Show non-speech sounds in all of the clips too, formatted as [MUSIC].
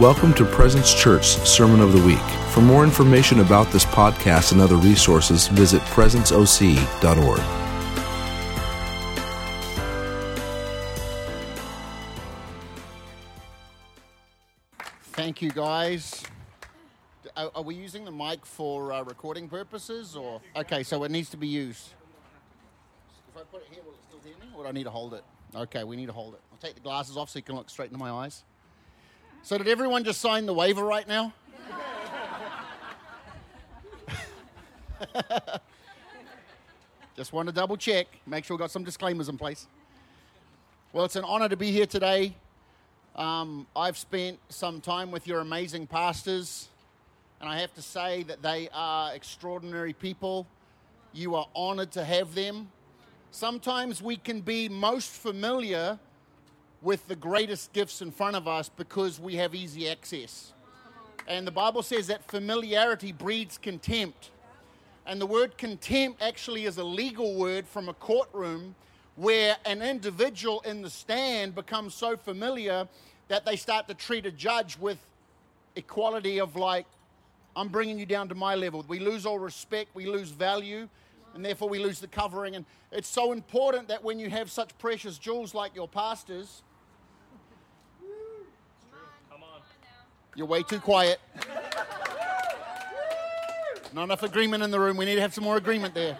Welcome to Presence Church Sermon of the Week. For more information about this podcast and other resources, visit presenceoc.org. Thank you, guys. Are, are we using the mic for uh, recording purposes, or okay? So it needs to be used. If I put it here, will it still hear me, or do I need to hold it? Okay, we need to hold it. I'll take the glasses off so you can look straight into my eyes. So did everyone just sign the waiver right now? [LAUGHS] just want to double check, make sure we got some disclaimers in place. Well, it's an honor to be here today. Um, I've spent some time with your amazing pastors, and I have to say that they are extraordinary people. You are honored to have them. Sometimes we can be most familiar with the greatest gifts in front of us because we have easy access. And the Bible says that familiarity breeds contempt. And the word contempt actually is a legal word from a courtroom where an individual in the stand becomes so familiar that they start to treat a judge with equality of like, I'm bringing you down to my level. We lose all respect, we lose value, and therefore we lose the covering. And it's so important that when you have such precious jewels like your pastors, you're way too quiet. Not enough agreement in the room. We need to have some more agreement there.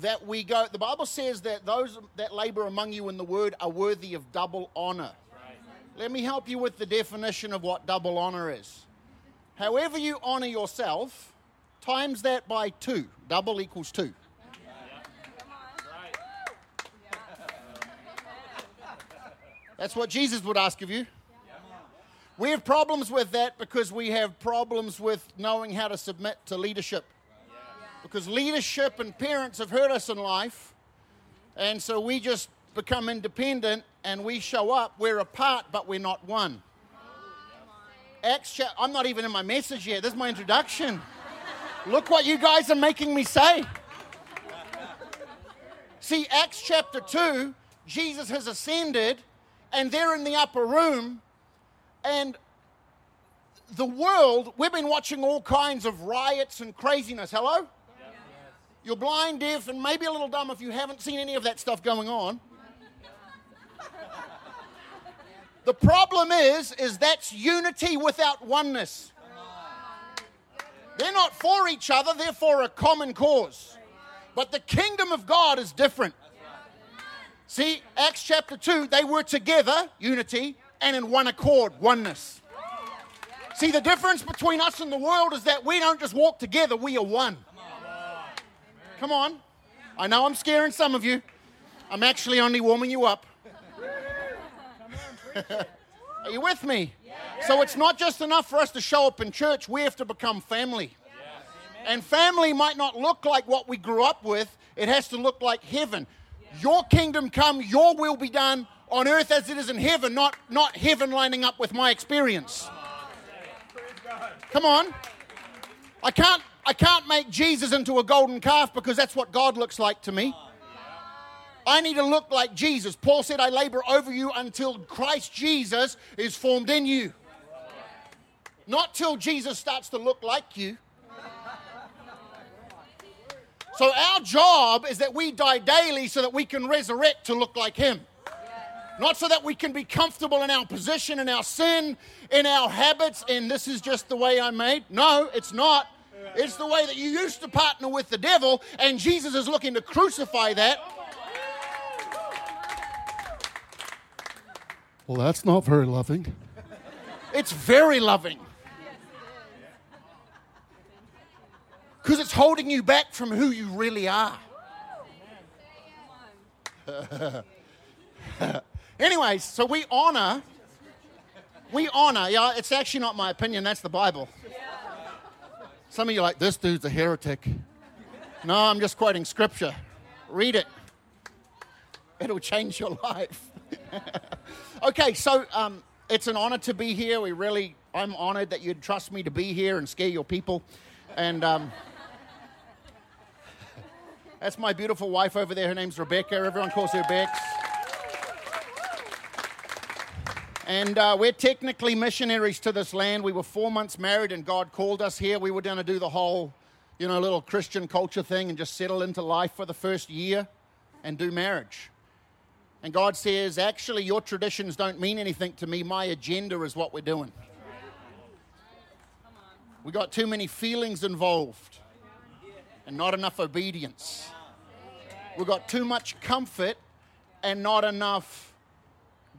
that we go, the Bible says that those that labor among you in the word are worthy of double honor. Let me help you with the definition of what double honor is. However, you honor yourself, times that by two. Double equals two. That's what Jesus would ask of you. We have problems with that because we have problems with knowing how to submit to leadership. Because leadership and parents have hurt us in life, and so we just become independent and we show up. We're apart, but we're not one. Acts I'm not even in my message yet. This is my introduction. Look what you guys are making me say. See, Acts chapter 2, Jesus has ascended, and they're in the upper room, and the world, we've been watching all kinds of riots and craziness. Hello? You're blind, deaf, and maybe a little dumb if you haven't seen any of that stuff going on. The problem is, is that's unity without oneness. They're not for each other, they're for a common cause. But the kingdom of God is different. See, Acts chapter 2, they were together, unity, and in one accord, oneness. See, the difference between us and the world is that we don't just walk together, we are one. Come on. I know I'm scaring some of you. I'm actually only warming you up. [LAUGHS] Are you with me? So it's not just enough for us to show up in church, we have to become family. And family might not look like what we grew up with, it has to look like heaven. Your kingdom come, your will be done on earth as it is in heaven, not, not heaven lining up with my experience. Come on. I can't, I can't make Jesus into a golden calf because that's what God looks like to me. I need to look like Jesus. Paul said, I labor over you until Christ Jesus is formed in you. Not till Jesus starts to look like you. So, our job is that we die daily so that we can resurrect to look like Him. Not so that we can be comfortable in our position, in our sin, in our habits, and this is just the way I'm made. No, it's not. It's the way that you used to partner with the devil, and Jesus is looking to crucify that. Well, that's not very loving. It's very loving. Because it's holding you back from who you really are. [LAUGHS] Anyways, so we honor, we honor, yeah, it's actually not my opinion, that's the Bible. Some of you like, this dude's a heretic. No, I'm just quoting scripture. Read it, it'll change your life. [LAUGHS] okay, so um, it's an honor to be here. We really, I'm honored that you'd trust me to be here and scare your people. And um, that's my beautiful wife over there. Her name's Rebecca. Everyone calls her Bex. And uh, we're technically missionaries to this land. We were four months married, and God called us here. We were going to do the whole, you know, little Christian culture thing and just settle into life for the first year and do marriage. And God says, actually, your traditions don't mean anything to me. My agenda is what we're doing. We got too many feelings involved and not enough obedience. We've got too much comfort and not enough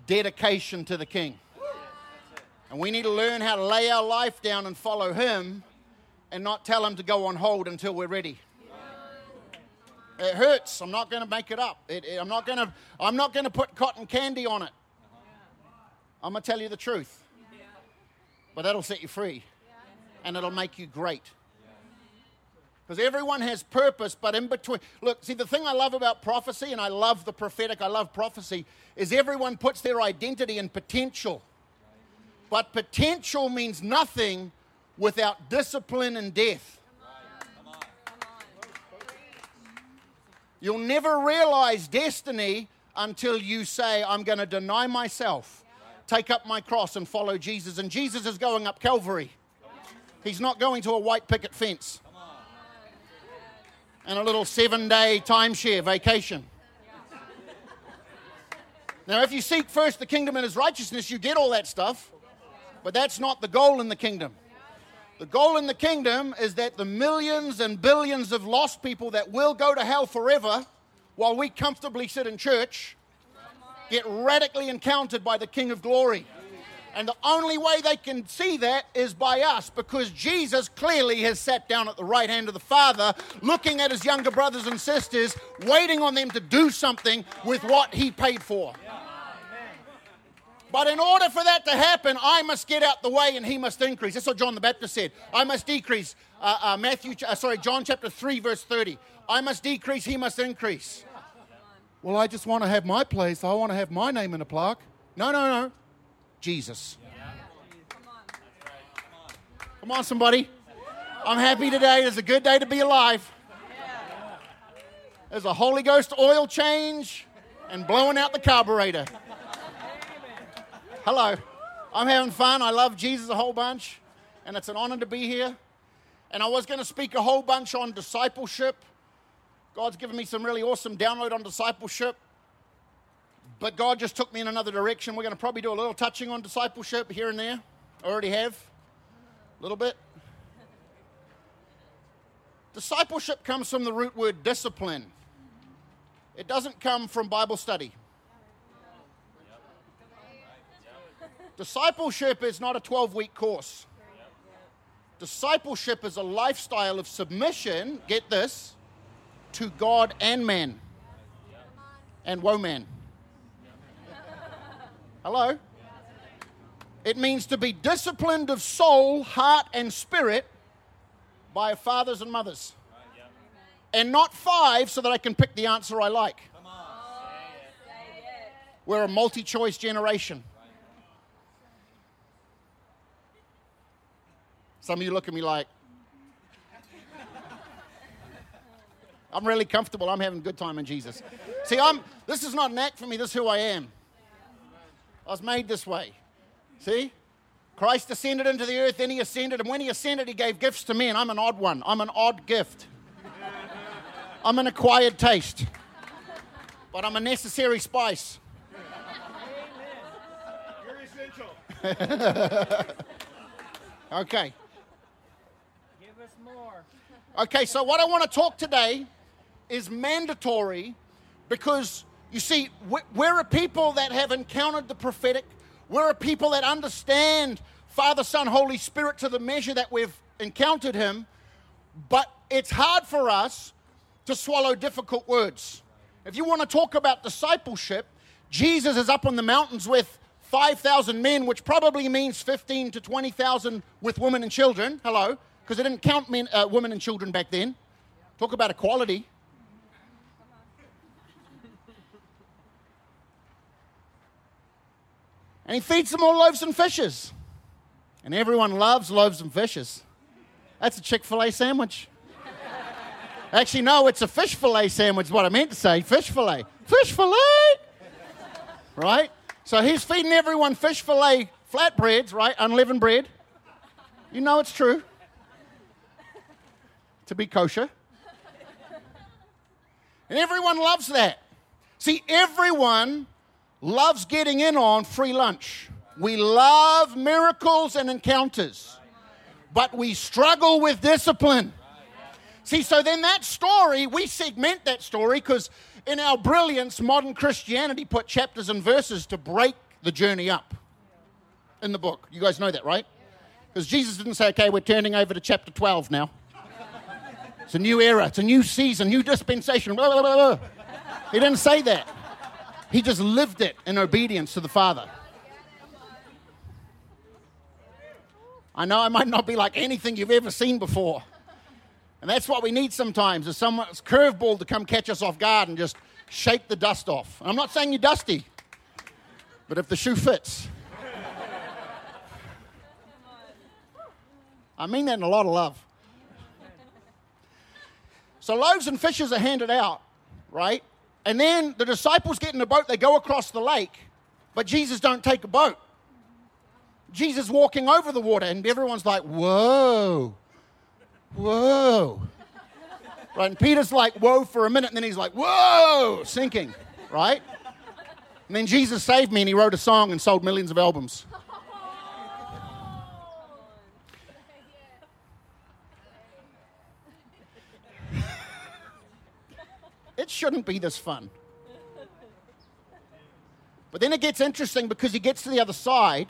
dedication to the King. And we need to learn how to lay our life down and follow Him and not tell Him to go on hold until we're ready. It hurts. I'm not going to make it up. It, it, I'm not going to. I'm not going to put cotton candy on it. I'm going to tell you the truth. But that'll set you free, and it'll make you great. Because everyone has purpose, but in between. Look, see, the thing I love about prophecy, and I love the prophetic, I love prophecy, is everyone puts their identity in potential. But potential means nothing without discipline and death. You'll never realize destiny until you say, I'm going to deny myself, take up my cross, and follow Jesus. And Jesus is going up Calvary. He's not going to a white picket fence and a little seven day timeshare vacation. Now, if you seek first the kingdom and his righteousness, you get all that stuff, but that's not the goal in the kingdom. The goal in the kingdom is that the millions and billions of lost people that will go to hell forever while we comfortably sit in church get radically encountered by the King of Glory. And the only way they can see that is by us because Jesus clearly has sat down at the right hand of the Father, looking at his younger brothers and sisters, waiting on them to do something with what he paid for. But in order for that to happen, I must get out the way and he must increase. That's what John the Baptist said. I must decrease. Uh, uh, Matthew, uh, sorry, John chapter 3, verse 30. I must decrease, he must increase. Well, I just want to have my place. I want to have my name in a plaque. No, no, no. Jesus. Come on, somebody. I'm happy today. It's a good day to be alive. There's a Holy Ghost oil change and blowing out the carburetor. Hello. I'm having fun. I love Jesus a whole bunch, and it's an honor to be here. And I was going to speak a whole bunch on discipleship. God's given me some really awesome download on discipleship. But God just took me in another direction. We're going to probably do a little touching on discipleship here and there. I Already have. A little bit. Discipleship comes from the root word discipline. It doesn't come from Bible study. Discipleship is not a 12 week course. Discipleship is a lifestyle of submission, get this, to God and man. And woman. Hello? It means to be disciplined of soul, heart, and spirit by fathers and mothers. And not five so that I can pick the answer I like. We're a multi choice generation. Some of you look at me like, I'm really comfortable. I'm having a good time in Jesus. See, I'm, this is not an act for me, this is who I am. I was made this way. See? Christ ascended into the earth, then he ascended, and when he ascended, he gave gifts to me, and I'm an odd one. I'm an odd gift. I'm an acquired taste, but I'm a necessary spice. [LAUGHS] You're essential. Okay. [LAUGHS] Give us more. Okay, so what I want to talk today is mandatory because you see, we- we're a people that have encountered the prophetic. We're a people that understand Father, Son, Holy Spirit to the measure that we've encountered Him. But it's hard for us to swallow difficult words. If you want to talk about discipleship, Jesus is up on the mountains with 5,000 men, which probably means 15 to 20,000 with women and children. Hello, because they didn't count men, uh, women and children back then. Talk about equality. And he feeds them all loaves and fishes. And everyone loves loaves and fishes. That's a Chick fil A sandwich. Actually, no, it's a fish fillet sandwich, what I meant to say. Fish fillet. Fish fillet! Right? So he's feeding everyone fish fillet flatbreads, right? Unleavened bread. You know it's true. To be kosher. And everyone loves that. See, everyone loves getting in on free lunch. We love miracles and encounters, but we struggle with discipline. See, so then that story, we segment that story because in our brilliance, modern Christianity put chapters and verses to break the journey up in the book. You guys know that, right? Because Jesus didn't say, okay, we're turning over to chapter 12 now. It's a new era, it's a new season, new dispensation. Blah, blah, blah. He didn't say that. He just lived it in obedience to the Father. I know I might not be like anything you've ever seen before. And that's what we need sometimes is someone's curveball to come catch us off guard and just shake the dust off. I'm not saying you're dusty, but if the shoe fits. I mean that in a lot of love. So loaves and fishes are handed out, right? And then the disciples get in a boat, they go across the lake, but Jesus don't take a boat. Jesus walking over the water, and everyone's like, whoa, whoa. Right? And Peter's like, whoa, for a minute, and then he's like, whoa, sinking, right? And then Jesus saved me, and he wrote a song and sold millions of albums. It shouldn't be this fun. But then it gets interesting because he gets to the other side,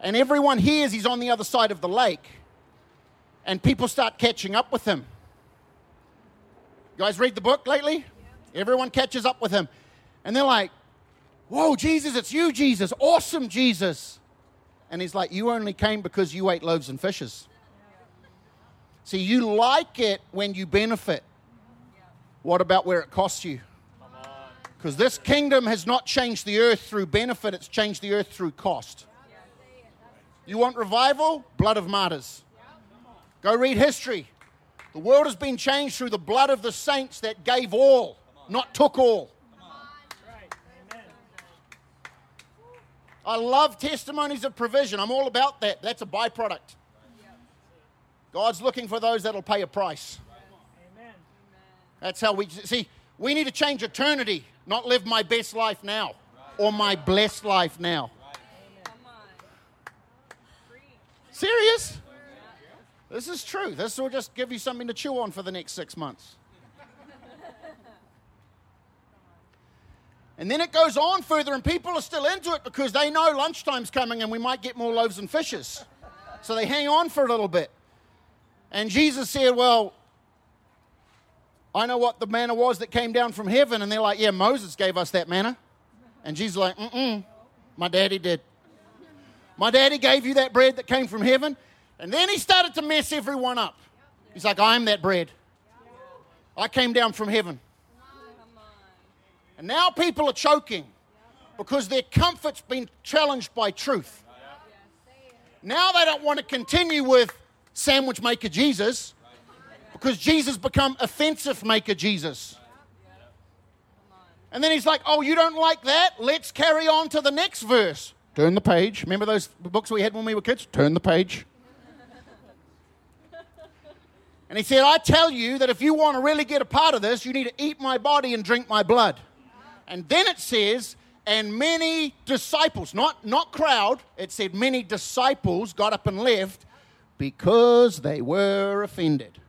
and everyone hears he's on the other side of the lake, and people start catching up with him. You guys read the book lately? Everyone catches up with him. And they're like, Whoa, Jesus, it's you, Jesus. Awesome, Jesus. And he's like, You only came because you ate loaves and fishes. See, you like it when you benefit. What about where it costs you? Because this kingdom has not changed the earth through benefit, it's changed the earth through cost. You want revival? Blood of martyrs. Go read history. The world has been changed through the blood of the saints that gave all, not took all. I love testimonies of provision. I'm all about that. That's a byproduct. God's looking for those that'll pay a price. That's how we see. We need to change eternity, not live my best life now or my blessed life now. Serious? This is true. This will just give you something to chew on for the next six months. And then it goes on further, and people are still into it because they know lunchtime's coming and we might get more loaves and fishes. So they hang on for a little bit. And Jesus said, Well, I know what the manna was that came down from heaven. And they're like, Yeah, Moses gave us that manna. And Jesus like, Mm mm, my daddy did. My daddy gave you that bread that came from heaven. And then he started to mess everyone up. He's like, I'm that bread. I came down from heaven. And now people are choking because their comfort's been challenged by truth. Now they don't want to continue with sandwich maker Jesus because Jesus become offensive maker Jesus. And then he's like, "Oh, you don't like that? Let's carry on to the next verse." Turn the page. Remember those books we had when we were kids? Turn the page. And he said, I tell you that if you want to really get a part of this, you need to eat my body and drink my blood. And then it says, and many disciples, not, not crowd, it said many disciples got up and left because they were offended.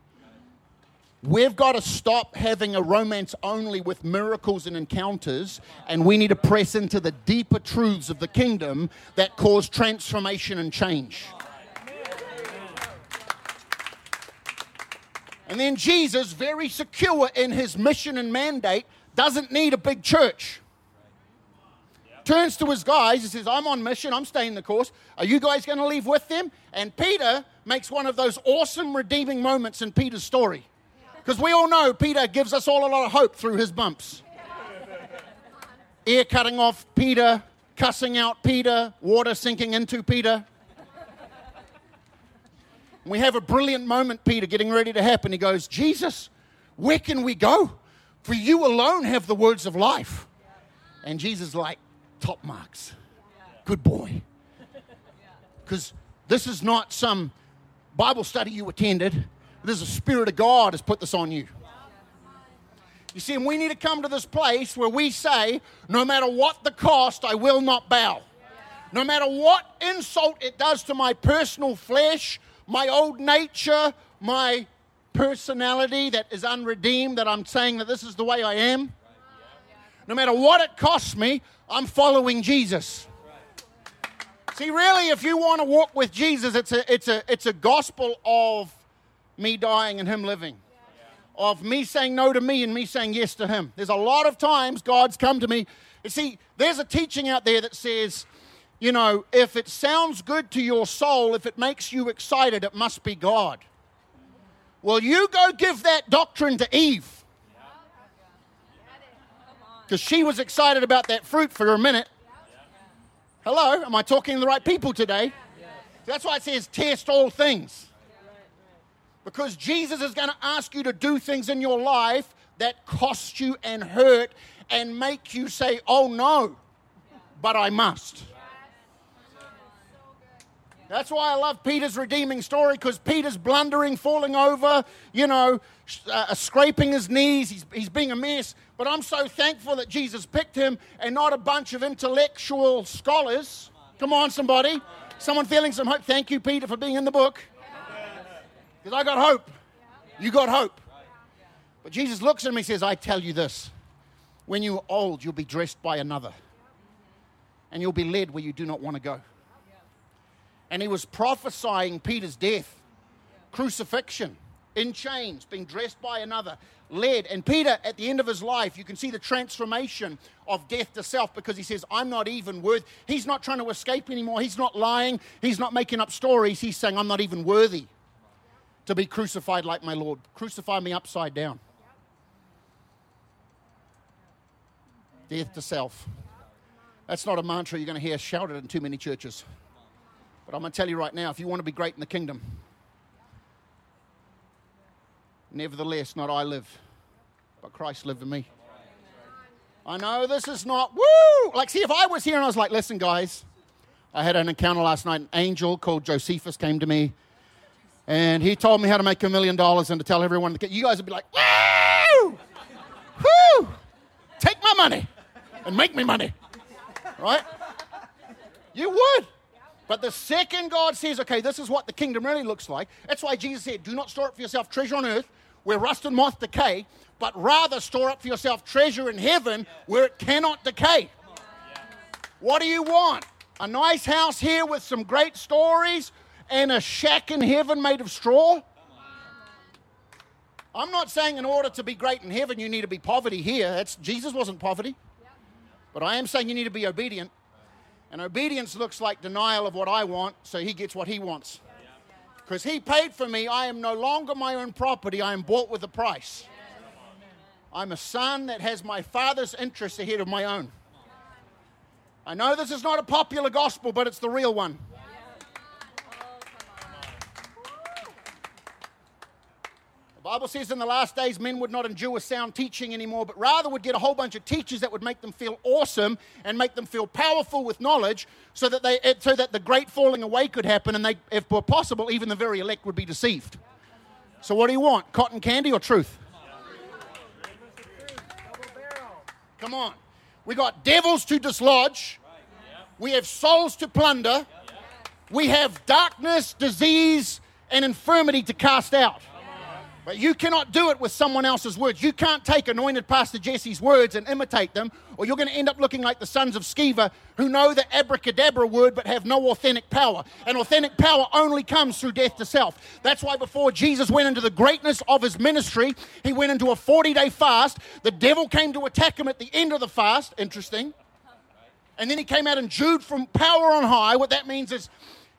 We've got to stop having a romance only with miracles and encounters, and we need to press into the deeper truths of the kingdom that cause transformation and change. And then Jesus, very secure in his mission and mandate, doesn't need a big church. Turns to his guys, he says, I'm on mission, I'm staying the course. Are you guys going to leave with them? And Peter makes one of those awesome redeeming moments in Peter's story. Because we all know Peter gives us all a lot of hope through his bumps. Ear cutting off Peter, cussing out Peter, water sinking into Peter. We have a brilliant moment, Peter, getting ready to happen. He goes, Jesus, where can we go? For you alone have the words of life. And Jesus, like, top marks. Good boy. Because this is not some Bible study you attended. There's a Spirit of God has put this on you. You see, and we need to come to this place where we say, no matter what the cost, I will not bow. No matter what insult it does to my personal flesh, my old nature, my personality that is unredeemed, that I'm saying that this is the way I am. No matter what it costs me, I'm following Jesus. See, really, if you want to walk with Jesus, it's a, it's a, it's a gospel of me dying and Him living of me saying no to me and me saying yes to him. There's a lot of times God's come to me. You see, there's a teaching out there that says, you know, if it sounds good to your soul, if it makes you excited, it must be God. Well, you go give that doctrine to Eve. Because she was excited about that fruit for a minute. Hello, am I talking to the right people today? That's why it says test all things. Because Jesus is going to ask you to do things in your life that cost you and hurt and make you say, oh no, but I must. That's why I love Peter's redeeming story because Peter's blundering, falling over, you know, uh, scraping his knees. He's, he's being a mess. But I'm so thankful that Jesus picked him and not a bunch of intellectual scholars. Come on, somebody. Someone feeling some hope. Thank you, Peter, for being in the book. Because I got hope. You got hope. But Jesus looks at me and says, I tell you this when you're old, you'll be dressed by another, and you'll be led where you do not want to go. And he was prophesying Peter's death, crucifixion, in chains, being dressed by another, led. And Peter, at the end of his life, you can see the transformation of death to self because he says, I'm not even worth. He's not trying to escape anymore. He's not lying. He's not making up stories. He's saying, I'm not even worthy to be crucified like my Lord. Crucify me upside down. Death to self. That's not a mantra you're going to hear shouted in too many churches. But I'm going to tell you right now if you want to be great in the kingdom, nevertheless, not I live, but Christ lived in me. I know this is not, woo! Like, see, if I was here and I was like, listen, guys, I had an encounter last night. An angel called Josephus came to me and he told me how to make a million dollars and to tell everyone you guys would be like, woo! Woo! Take my money and make me money. Right? You would. But the second God says, okay, this is what the kingdom really looks like, that's why Jesus said, do not store up for yourself treasure on earth where rust and moth decay, but rather store up for yourself treasure in heaven where it cannot decay. What do you want? A nice house here with some great stories and a shack in heaven made of straw? I'm not saying in order to be great in heaven you need to be poverty here. That's, Jesus wasn't poverty. But I am saying you need to be obedient. And obedience looks like denial of what I want so he gets what he wants. Because he paid for me. I am no longer my own property. I am bought with a price. I'm a son that has my father's interests ahead of my own. I know this is not a popular gospel, but it's the real one. Bible says in the last days, men would not endure sound teaching anymore, but rather would get a whole bunch of teachers that would make them feel awesome and make them feel powerful with knowledge so that, they, eh, so that the great falling away could happen and they, if were possible, even the very elect would be deceived. So, what do you want? Cotton candy or truth? Come on. We got devils to dislodge, we have souls to plunder, we have darkness, disease, and infirmity to cast out. But you cannot do it with someone else's words. You can't take anointed Pastor Jesse's words and imitate them, or you're going to end up looking like the sons of Sceva who know the abracadabra word but have no authentic power. And authentic power only comes through death to self. That's why before Jesus went into the greatness of his ministry, he went into a 40 day fast. The devil came to attack him at the end of the fast. Interesting. And then he came out and Jude from power on high. What that means is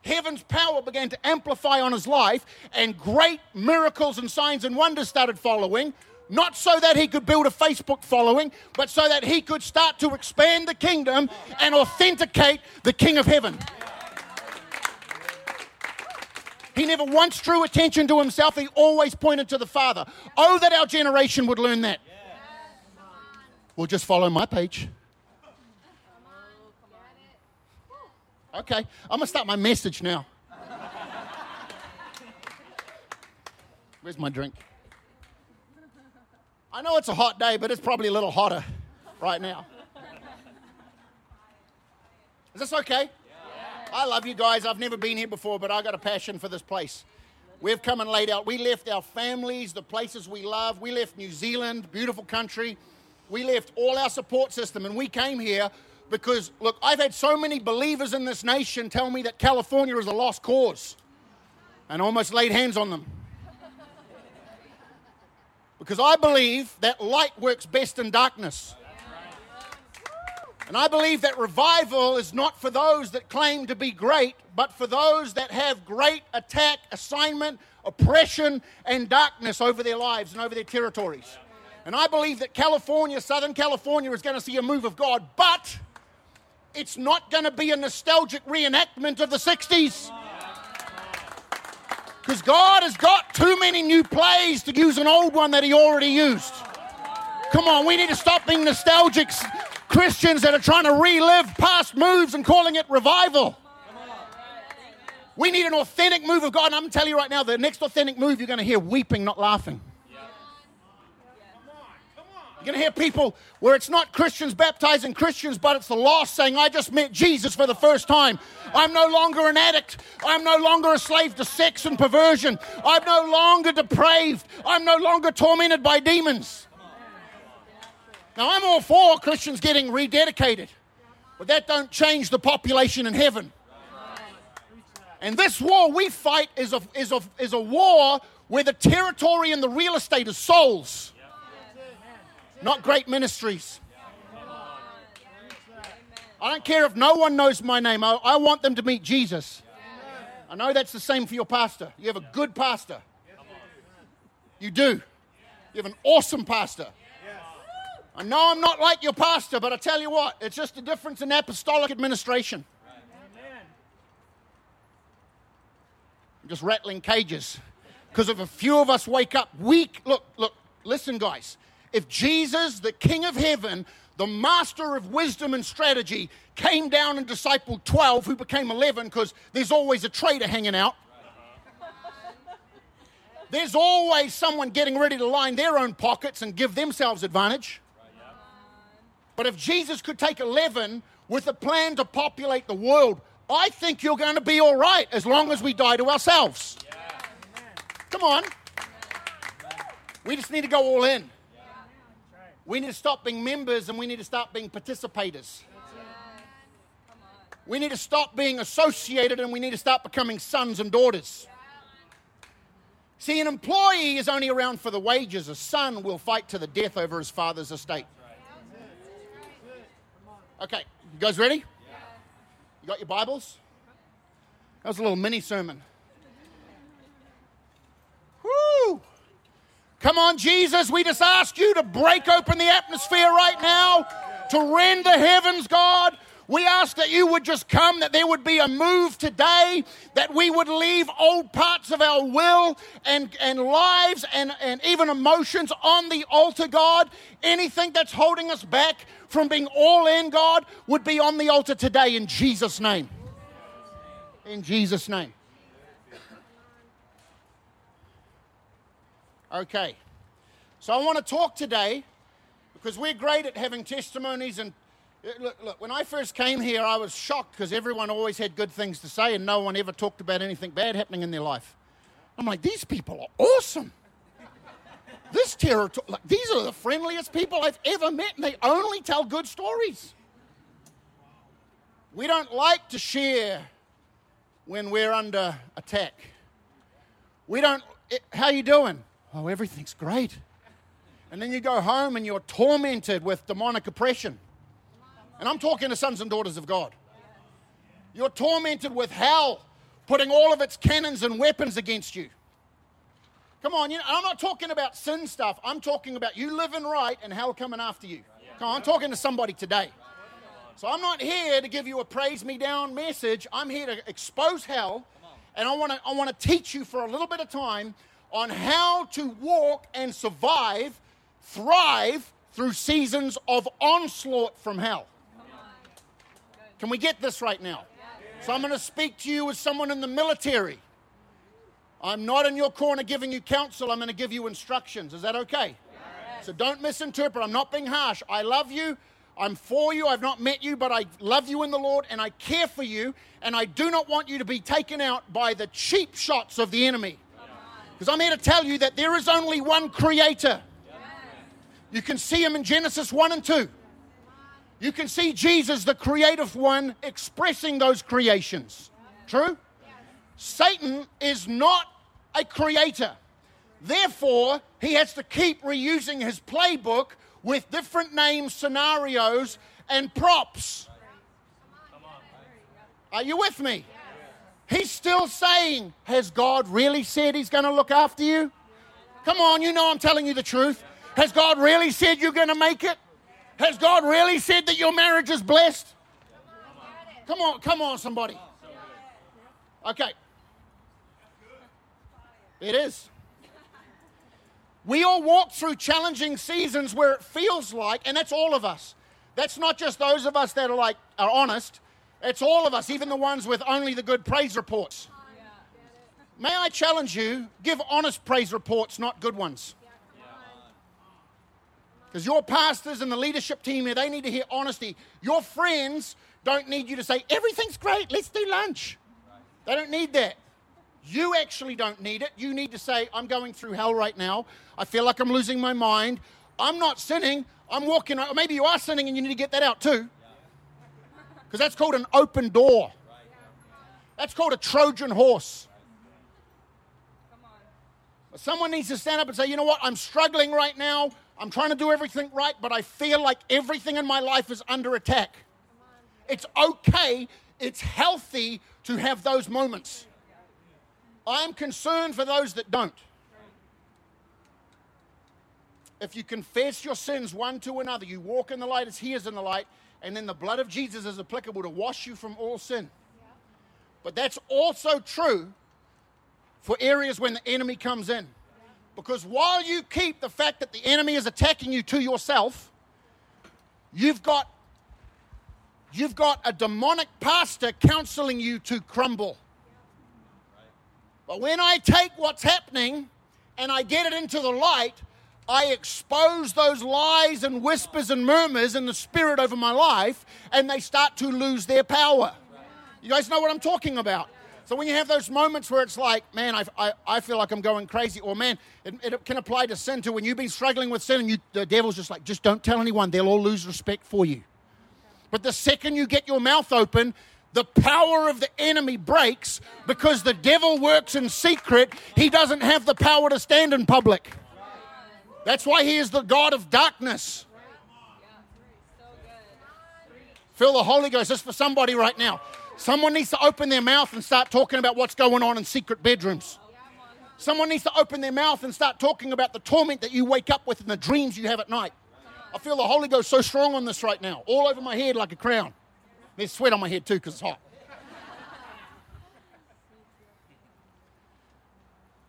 heaven's power began to amplify on his life, and great miracles and signs and wonders started following. Not so that he could build a Facebook following, but so that he could start to expand the kingdom and authenticate the King of Heaven. He never once drew attention to himself, he always pointed to the Father. Oh, that our generation would learn that. Well, just follow my page. Okay, I'm gonna start my message now. Where's my drink? I know it's a hot day, but it's probably a little hotter right now. Is this okay? I love you guys. I've never been here before, but I got a passion for this place. We've come and laid out. We left our families, the places we love. We left New Zealand, beautiful country. We left all our support system and we came here because, look, I've had so many believers in this nation tell me that California is a lost cause and almost laid hands on them. Because I believe that light works best in darkness. And I believe that revival is not for those that claim to be great, but for those that have great attack, assignment, oppression, and darkness over their lives and over their territories. And I believe that California, Southern California, is going to see a move of God, but it's not going to be a nostalgic reenactment of the 60s. Because God has got too many new plays to use an old one that He already used. Come on, we need to stop being nostalgic Christians that are trying to relive past moves and calling it revival. We need an authentic move of God. And I'm telling you right now, the next authentic move, you're going to hear weeping, not laughing. You're going to hear people where it's not Christians baptizing Christians, but it's the lost saying, I just met Jesus for the first time. I'm no longer an addict. I'm no longer a slave to sex and perversion. I'm no longer depraved. I'm no longer tormented by demons. Now, I'm all for Christians getting rededicated, but that don't change the population in heaven. And this war we fight is a, is a, is a war where the territory and the real estate is souls not great ministries. I don't care if no one knows my name. I, I, want them to meet Jesus. I know that's the same for your pastor. You have a good pastor. You do. You have an awesome pastor. I know I'm not like your pastor, but I tell you what, it's just a difference in apostolic administration. I'm just rattling cages. Because if a few of us wake up weak, look, look, listen, guys if Jesus, the King of heaven, the master of wisdom and strategy, came down and discipled 12 who became 11 because there's always a traitor hanging out. There's always someone getting ready to line their own pockets and give themselves advantage. But if Jesus could take 11 with a plan to populate the world, I think you're going to be all right as long as we die to ourselves. Come on. We just need to go all in. We need to stop being members and we need to start being participators. We need to stop being associated and we need to start becoming sons and daughters. See, an employee is only around for the wages. A son will fight to the death over his father's estate. Okay, you guys ready? You got your Bibles? That was a little mini sermon. Come on, Jesus, we just ask you to break open the atmosphere right now, to rend the heavens, God. We ask that you would just come, that there would be a move today, that we would leave old parts of our will and, and lives and, and even emotions on the altar, God. Anything that's holding us back from being all in, God, would be on the altar today in Jesus' name. In Jesus' name. Okay. So I want to talk today because we're great at having testimonies and uh, look, look when I first came here I was shocked because everyone always had good things to say and no one ever talked about anything bad happening in their life. I'm like these people are awesome. This territory like, these are the friendliest people I've ever met and they only tell good stories. We don't like to share when we're under attack. We don't eh, how you doing? Oh, everything's great. And then you go home and you're tormented with demonic oppression. And I'm talking to sons and daughters of God. You're tormented with hell putting all of its cannons and weapons against you. Come on, you know, I'm not talking about sin stuff. I'm talking about you living right and hell coming after you. Come on, I'm talking to somebody today. So I'm not here to give you a praise me down message. I'm here to expose hell, and I want to I want to teach you for a little bit of time on how to walk and survive, thrive through seasons of onslaught from hell. Can we get this right now? So I'm going to speak to you as someone in the military. I'm not in your corner giving you counsel, I'm going to give you instructions. Is that okay? So don't misinterpret. I'm not being harsh. I love you. I'm for you. I've not met you, but I love you in the Lord and I care for you. And I do not want you to be taken out by the cheap shots of the enemy. Because I'm here to tell you that there is only one creator. You can see him in Genesis 1 and 2. You can see Jesus, the creative one, expressing those creations. True? Satan is not a creator. Therefore, he has to keep reusing his playbook with different names, scenarios, and props. Are you with me? He's still saying, Has God really said He's going to look after you? Come on, you know I'm telling you the truth. Has God really said you're going to make it? Has God really said that your marriage is blessed? Come on, come on, somebody. Okay. It is. We all walk through challenging seasons where it feels like, and that's all of us. That's not just those of us that are like are honest. It's all of us, even the ones with only the good praise reports. May I challenge you, give honest praise reports, not good ones. Because your pastors and the leadership team here, they need to hear honesty. Your friends don't need you to say, everything's great, let's do lunch. They don't need that. You actually don't need it. You need to say, I'm going through hell right now. I feel like I'm losing my mind. I'm not sinning. I'm walking. Maybe you are sinning and you need to get that out too. Because that's called an open door. That's called a Trojan horse. Someone needs to stand up and say, you know what? I'm struggling right now. I'm trying to do everything right, but I feel like everything in my life is under attack. It's okay. It's healthy to have those moments. I'm concerned for those that don't. If you confess your sins one to another, you walk in the light as He is in the light, and then the blood of Jesus is applicable to wash you from all sin. But that's also true for areas when the enemy comes in. Because while you keep the fact that the enemy is attacking you to yourself, you've got you've got a demonic pastor counseling you to crumble. But when I take what's happening and I get it into the light, I expose those lies and whispers and murmurs in the spirit over my life, and they start to lose their power. You guys know what I'm talking about? So when you have those moments where it's like, man, I, I, I feel like I'm going crazy, or man, it, it, can apply to sin too. When you've been struggling with sin and you, the devil's just like, just don't tell anyone, they'll all lose respect for you. But the second you get your mouth open, the power of the enemy breaks because the devil works in secret. He doesn't have the power to stand in public. That's why he is the God of darkness. Feel the Holy Ghost. Just for somebody right now. Someone needs to open their mouth and start talking about what's going on in secret bedrooms. Someone needs to open their mouth and start talking about the torment that you wake up with and the dreams you have at night. I feel the Holy Ghost so strong on this right now, all over my head like a crown. There's sweat on my head too because it's hot.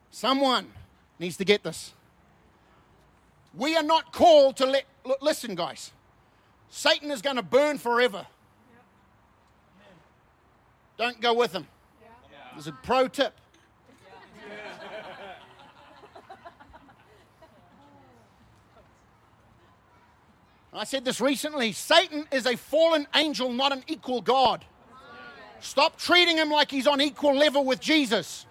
Someone needs to get this. We are not called to let, listen, guys. Satan is going to burn forever. Don't go with him. There's a pro tip. I said this recently Satan is a fallen angel, not an equal God. Stop treating him like he's on equal level with Jesus.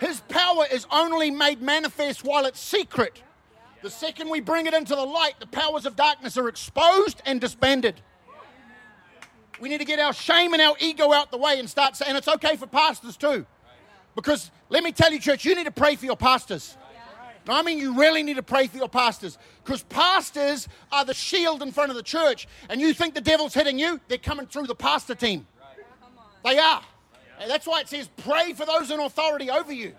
His power is only made manifest while it's secret. The second we bring it into the light, the powers of darkness are exposed and disbanded. We need to get our shame and our ego out the way and start saying, it's okay for pastors too. Because let me tell you, church, you need to pray for your pastors. I mean, you really need to pray for your pastors because pastors are the shield in front of the church. And you think the devil's hitting you, they're coming through the pastor team. They are. And that's why it says, pray for those in authority over you.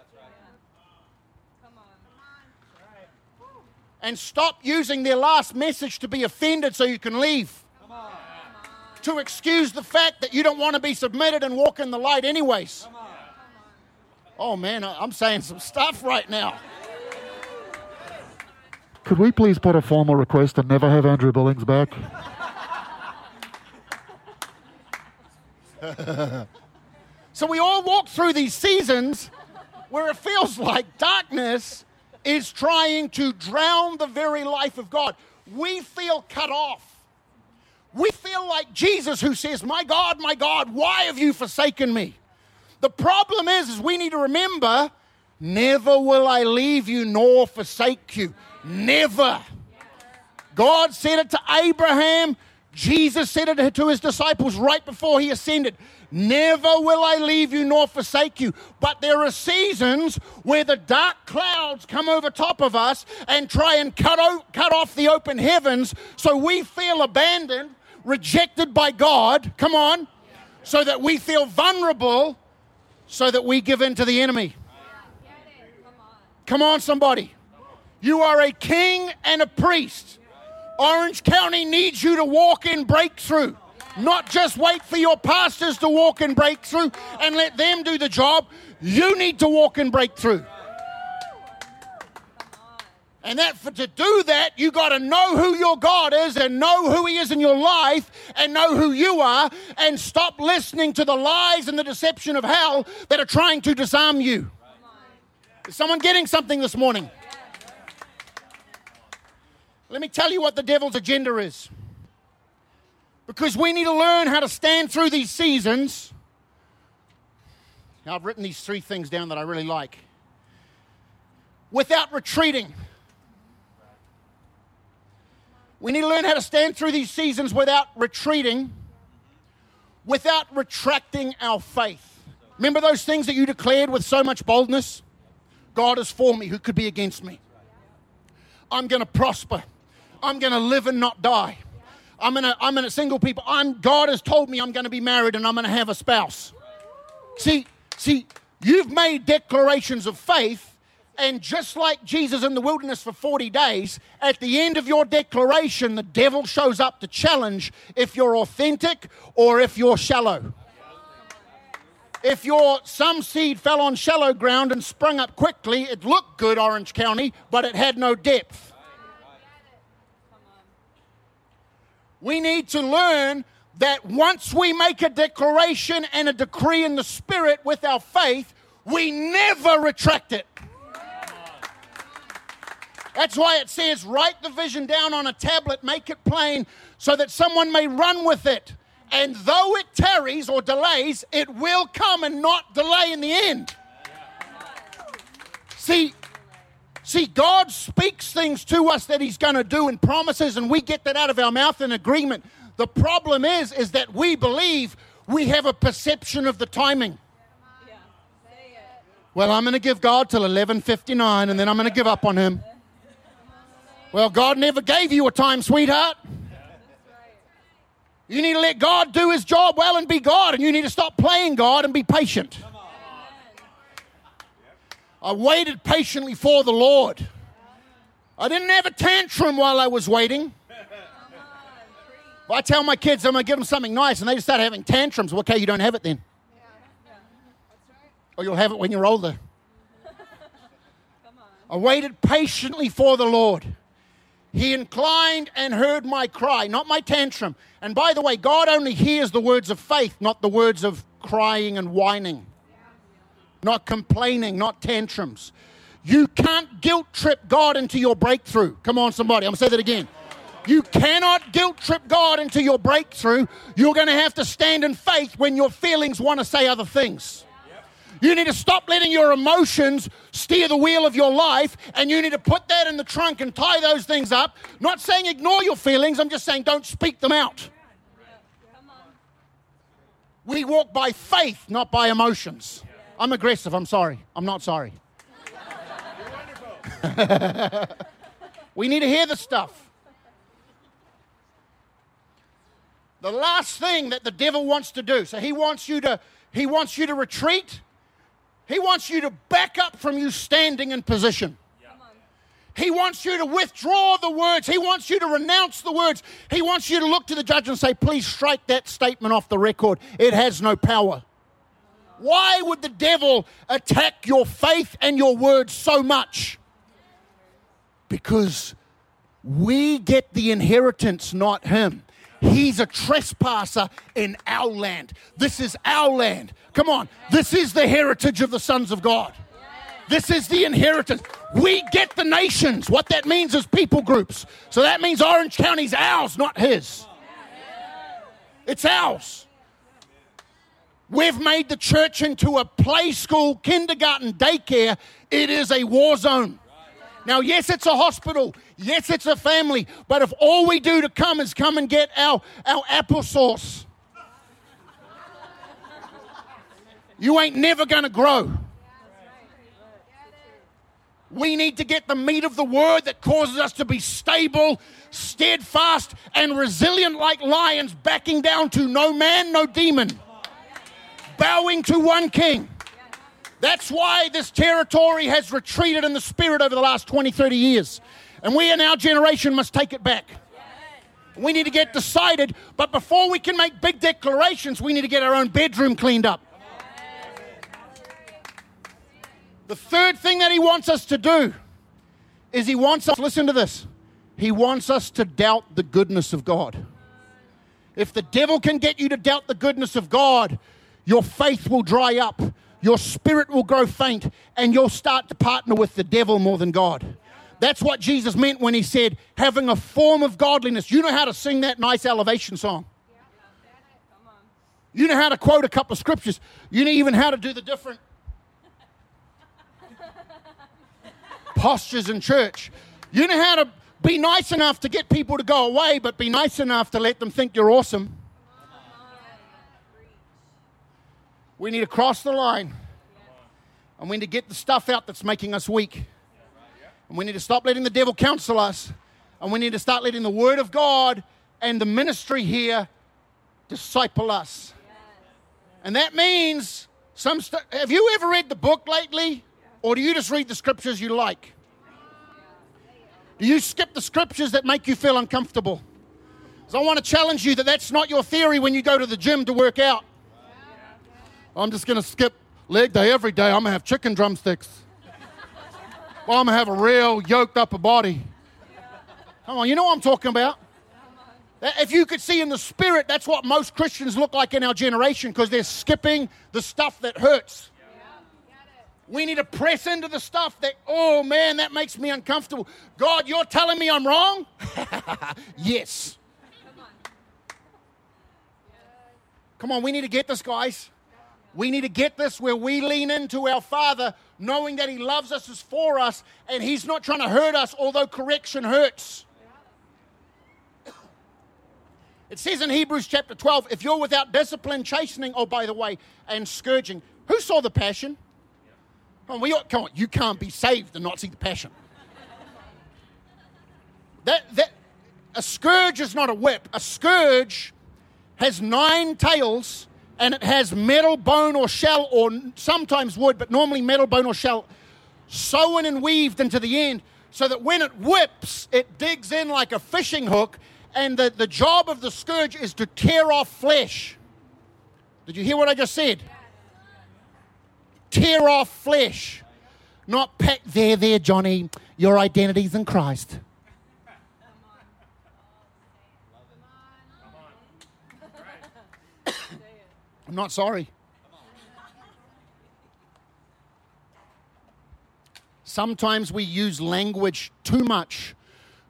And stop using their last message to be offended so you can leave. To excuse the fact that you don't want to be submitted and walk in the light, anyways. Oh man, I'm saying some stuff right now. Could we please put a formal request to never have Andrew Billings back? [LAUGHS] So we all walk through these seasons where it feels like darkness is trying to drown the very life of God. We feel cut off. We feel like Jesus who says, "My God, my God, why have you forsaken me?" The problem is is we need to remember, never will I leave you nor forsake you. Never. God said it to Abraham. Jesus said it to his disciples right before he ascended. Never will I leave you nor forsake you. But there are seasons where the dark clouds come over top of us and try and cut, o- cut off the open heavens so we feel abandoned, rejected by God. Come on. So that we feel vulnerable, so that we give in to the enemy. Come on, somebody. You are a king and a priest. Orange County needs you to walk in breakthrough. Not just wait for your pastors to walk in breakthrough and let them do the job. You need to walk in breakthrough. And that for to do that, you got to know who your God is and know who He is in your life and know who you are and stop listening to the lies and the deception of hell that are trying to disarm you. Is someone getting something this morning? Let me tell you what the devil's agenda is. Because we need to learn how to stand through these seasons. Now, I've written these three things down that I really like. Without retreating. We need to learn how to stand through these seasons without retreating, without retracting our faith. Remember those things that you declared with so much boldness? God is for me, who could be against me? I'm going to prosper. I'm going to live and not die. I'm going to I'm going to single people. I'm God has told me I'm going to be married and I'm going to have a spouse. See, see, you've made declarations of faith and just like Jesus in the wilderness for 40 days, at the end of your declaration, the devil shows up to challenge if you're authentic or if you're shallow. If your some seed fell on shallow ground and sprung up quickly, it looked good, Orange County, but it had no depth. We need to learn that once we make a declaration and a decree in the Spirit with our faith, we never retract it. That's why it says, write the vision down on a tablet, make it plain, so that someone may run with it. And though it tarries or delays, it will come and not delay in the end. See, see, God speaks things to us that He's going to do and promises, and we get that out of our mouth in agreement. The problem is, is that we believe we have a perception of the timing. Well, I'm going to give God till 11:59, and then I'm going to give up on Him. Well, God never gave you a time, sweetheart. You need to let God do his job well and be God, and you need to stop playing God and be patient. I waited patiently for the Lord. I didn't have a tantrum while I was waiting. If I tell my kids I'm going to give them something nice and they just start having tantrums, well, okay, you don't have it then. Or you'll have it when you're older. I waited patiently for the Lord. He inclined and heard my cry, not my tantrum. And by the way, God only hears the words of faith, not the words of crying and whining, not complaining, not tantrums. You can't guilt trip God into your breakthrough. Come on, somebody. I'm to say that again. You cannot guilt trip God into your breakthrough. You're to have to stand in faith when your feelings want to say other things. You need to stop letting your emotions steer the wheel of your life, and you need to put that in the trunk and tie those things up. Not saying ignore your feelings, I'm just saying don't speak them out. We walk by faith, not by emotions. I'm aggressive, I'm sorry. I'm not sorry. [LAUGHS] we need to hear the stuff. The last thing that the devil wants to do, so he wants you to he wants you to retreat. He wants you to back up from you standing in position. He wants you to withdraw the words. He wants you to renounce the words. He wants you to look to the judge and say, please strike that statement off the record. It has no power. Why would the devil attack your faith and your words so much? Because we get the inheritance, not him. He's a trespasser in our land. This is our land. Come on. This is the heritage of the sons of God. This is the inheritance. We get the nations. What that means is people groups. So that means Orange County's ours, not his. It's ours. We've made the church into a play school, kindergarten, daycare. It is a war zone. Now, yes, it's a hospital. Yes, it's a family. But if all we do to come is come and get our, our applesauce, you ain't never going to grow. We need to get the meat of the word that causes us to be stable, steadfast, and resilient like lions, backing down to no man, no demon, bowing to one king. That's why this territory has retreated in the spirit over the last 20, 30 years. And we in our generation must take it back. We need to get decided, but before we can make big declarations, we need to get our own bedroom cleaned up. The third thing that he wants us to do is he wants us, listen to this, he wants us to doubt the goodness of God. If the devil can get you to doubt the goodness of God, your faith will dry up, your spirit will grow faint, and you'll start to partner with the devil more than God. That's what Jesus meant when he said, having a form of godliness. You know how to sing that nice elevation song. You know how to quote a couple of scriptures. You know even how to do the different postures in church. You know how to be nice enough to get people to go away, but be nice enough to let them think you're awesome. We need to cross the line. And we need to get the stuff out that's making us weak. And we need to stop letting the devil counsel us. And we need to start letting the Word of God and the ministry here disciple us. And that means some. Have you ever read the book lately? Or do you just read the scriptures you like? Do you skip the scriptures that make you feel uncomfortable? So I want to challenge you that that's not your theory when you go to the gym to work out. I'm just going to skip leg day every day. I'm going to have chicken drumsticks. Well, I'm going to have a real yoked up body. Come on, you know what I'm talking about. If you could see in the spirit, that's what most Christians look like in our generation because they're skipping the stuff that hurts. We need to press into the stuff that, oh man, that makes me uncomfortable. God, you're telling me I'm wrong? [LAUGHS] yes. Come on, we need to get this, guys. We need to get this where we lean into our Father, knowing that He loves us, is for us, and He's not trying to hurt us, although correction hurts. It says in Hebrews chapter 12 if you're without discipline, chastening, oh, by the way, and scourging, who saw the passion? Come on, we, come on, you can't be saved and not see the passion. That, that, a scourge is not a whip. A scourge has nine tails and it has metal, bone, or shell, or sometimes wood, but normally metal, bone, or shell, sewn and weaved into the end so that when it whips, it digs in like a fishing hook. And the, the job of the scourge is to tear off flesh. Did you hear what I just said? tear off flesh. Not pack there, there, Johnny. Your identity's in Christ. I'm not sorry. Sometimes we use language too much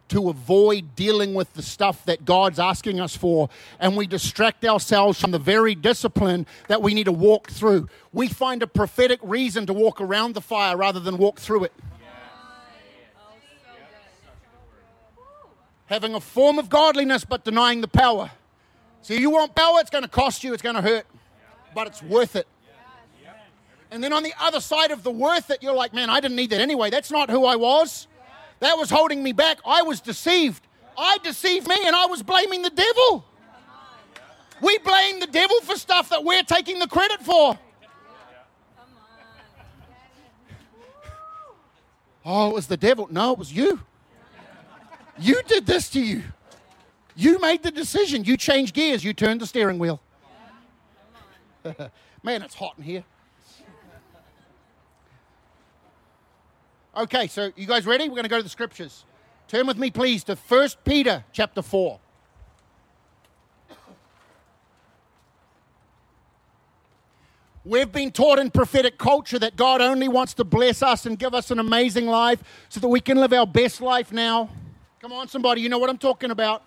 to avoid dealing with the stuff that God's asking us for, and we distract ourselves from the very discipline that we need to walk through. We find a prophetic reason to walk around the fire rather than walk through it. Having a form of godliness but denying the power. So you want power, it's going to cost you, it's going to hurt, but it's worth it. And then on the other side of the worth it, you're like, man, I didn't need that anyway. That's not who I was. That was holding me back. I was deceived. I deceived me and I was blaming the devil. We blame the devil for stuff that we're taking the credit for. Oh, it was the devil. No, it was you. You did this to you. You made the decision. You changed gears. You turned the steering wheel. [LAUGHS] Man, it's hot in here. Okay, so you guys ready? We're going to go to the scriptures. Turn with me, please, to 1 Peter chapter 4. We've been taught in prophetic culture that God only wants to bless us and give us an amazing life so that we can live our best life now. Come on, somebody, you know what I'm talking about.